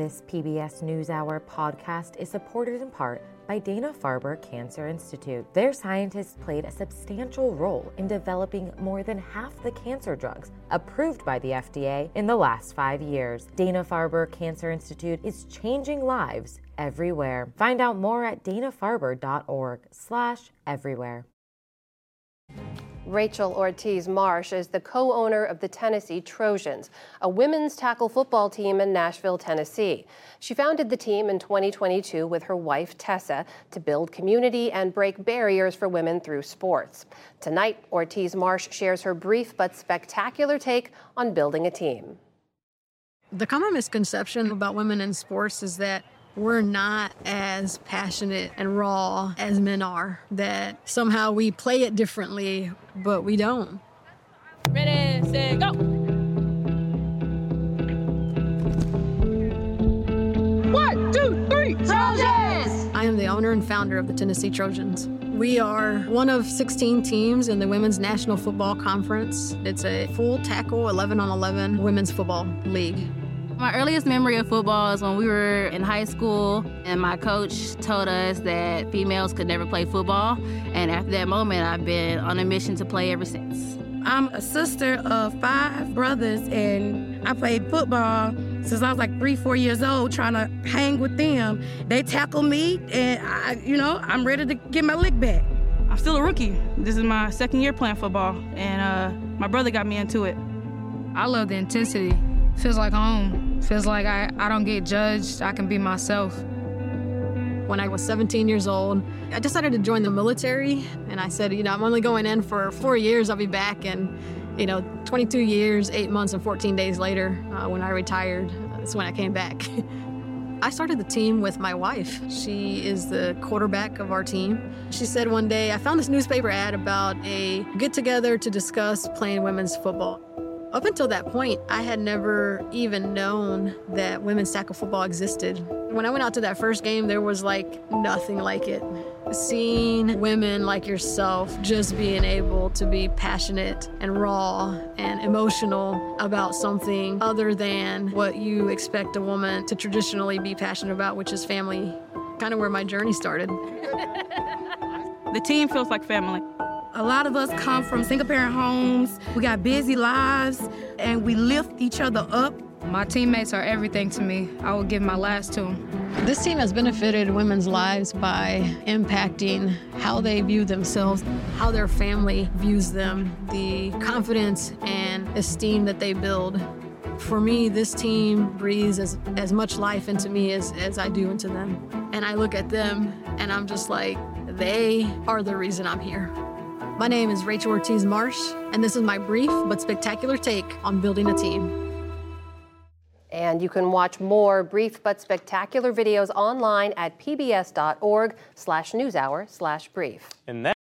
This PBS NewsHour podcast is supported in part by Dana Farber Cancer Institute. Their scientists played a substantial role in developing more than half the cancer drugs approved by the FDA in the last five years. Dana Farber Cancer Institute is changing lives everywhere. Find out more at danafarber.org/everywhere. Rachael Ortiz Marsh is the co owner of the Tennessee Trojans, a women's tackle football team in Nashville, Tennessee. She founded the team in 2022 with her wife, Tessa, to build community and break barriers for women through sports. Tonight, Ortiz Marsh shares her brief but spectacular take on building a team. The common misconception about women in sports is that we're not as passionate and raw as men are, that somehow we play it differently, but we don't. Ready, set, go! One, two, three, Trojans! I am the owner and founder of the Tennessee Trojans. We are one of 16 teams in the Women's National Football Conference. It's a full tackle 11 on 11 women's football league. My earliest memory of football is when we were in high school and my coach told us that females could never play football. And after that moment, I've been on a mission to play ever since. I'm a sister of five brothers, and I played football since I was like three, four years old, trying to hang with them. They tackle me, and I, you know, I'm ready to get my lick back. I'm still a rookie. This is my second year playing football, and uh, my brother got me into it. I love the intensity. Feels like home. Feels like I, I don't get judged. I can be myself. When I was 17 years old, I decided to join the military. And I said, you know, I'm only going in for four years, I'll be back. And, you know, 22 years, eight months, and 14 days later, uh, when I retired, that's when I came back. I started the team with my wife. She is the quarterback of our team. She said one day, I found this newspaper ad about a get together to discuss playing women's football. Up until that point, I had never even known that women's tackle football existed. When I went out to that first game, there was like nothing like it. Seeing women like yourself just being able to be passionate and raw and emotional about something other than what you expect a woman to traditionally be passionate about, which is family, kind of where my journey started. the team feels like family. A lot of us come from single parent homes. We got busy lives and we lift each other up. My teammates are everything to me. I will give my last to them. This team has benefited women's lives by impacting how they view themselves, how their family views them, the confidence and esteem that they build. For me, this team breathes as, as much life into me as, as I do into them. And I look at them and I'm just like, they are the reason I'm here. My name is Rachael Ortiz Marsh, and this is my brief but spectacular take on building a team. And you can watch more brief but spectacular videos online at pbs.org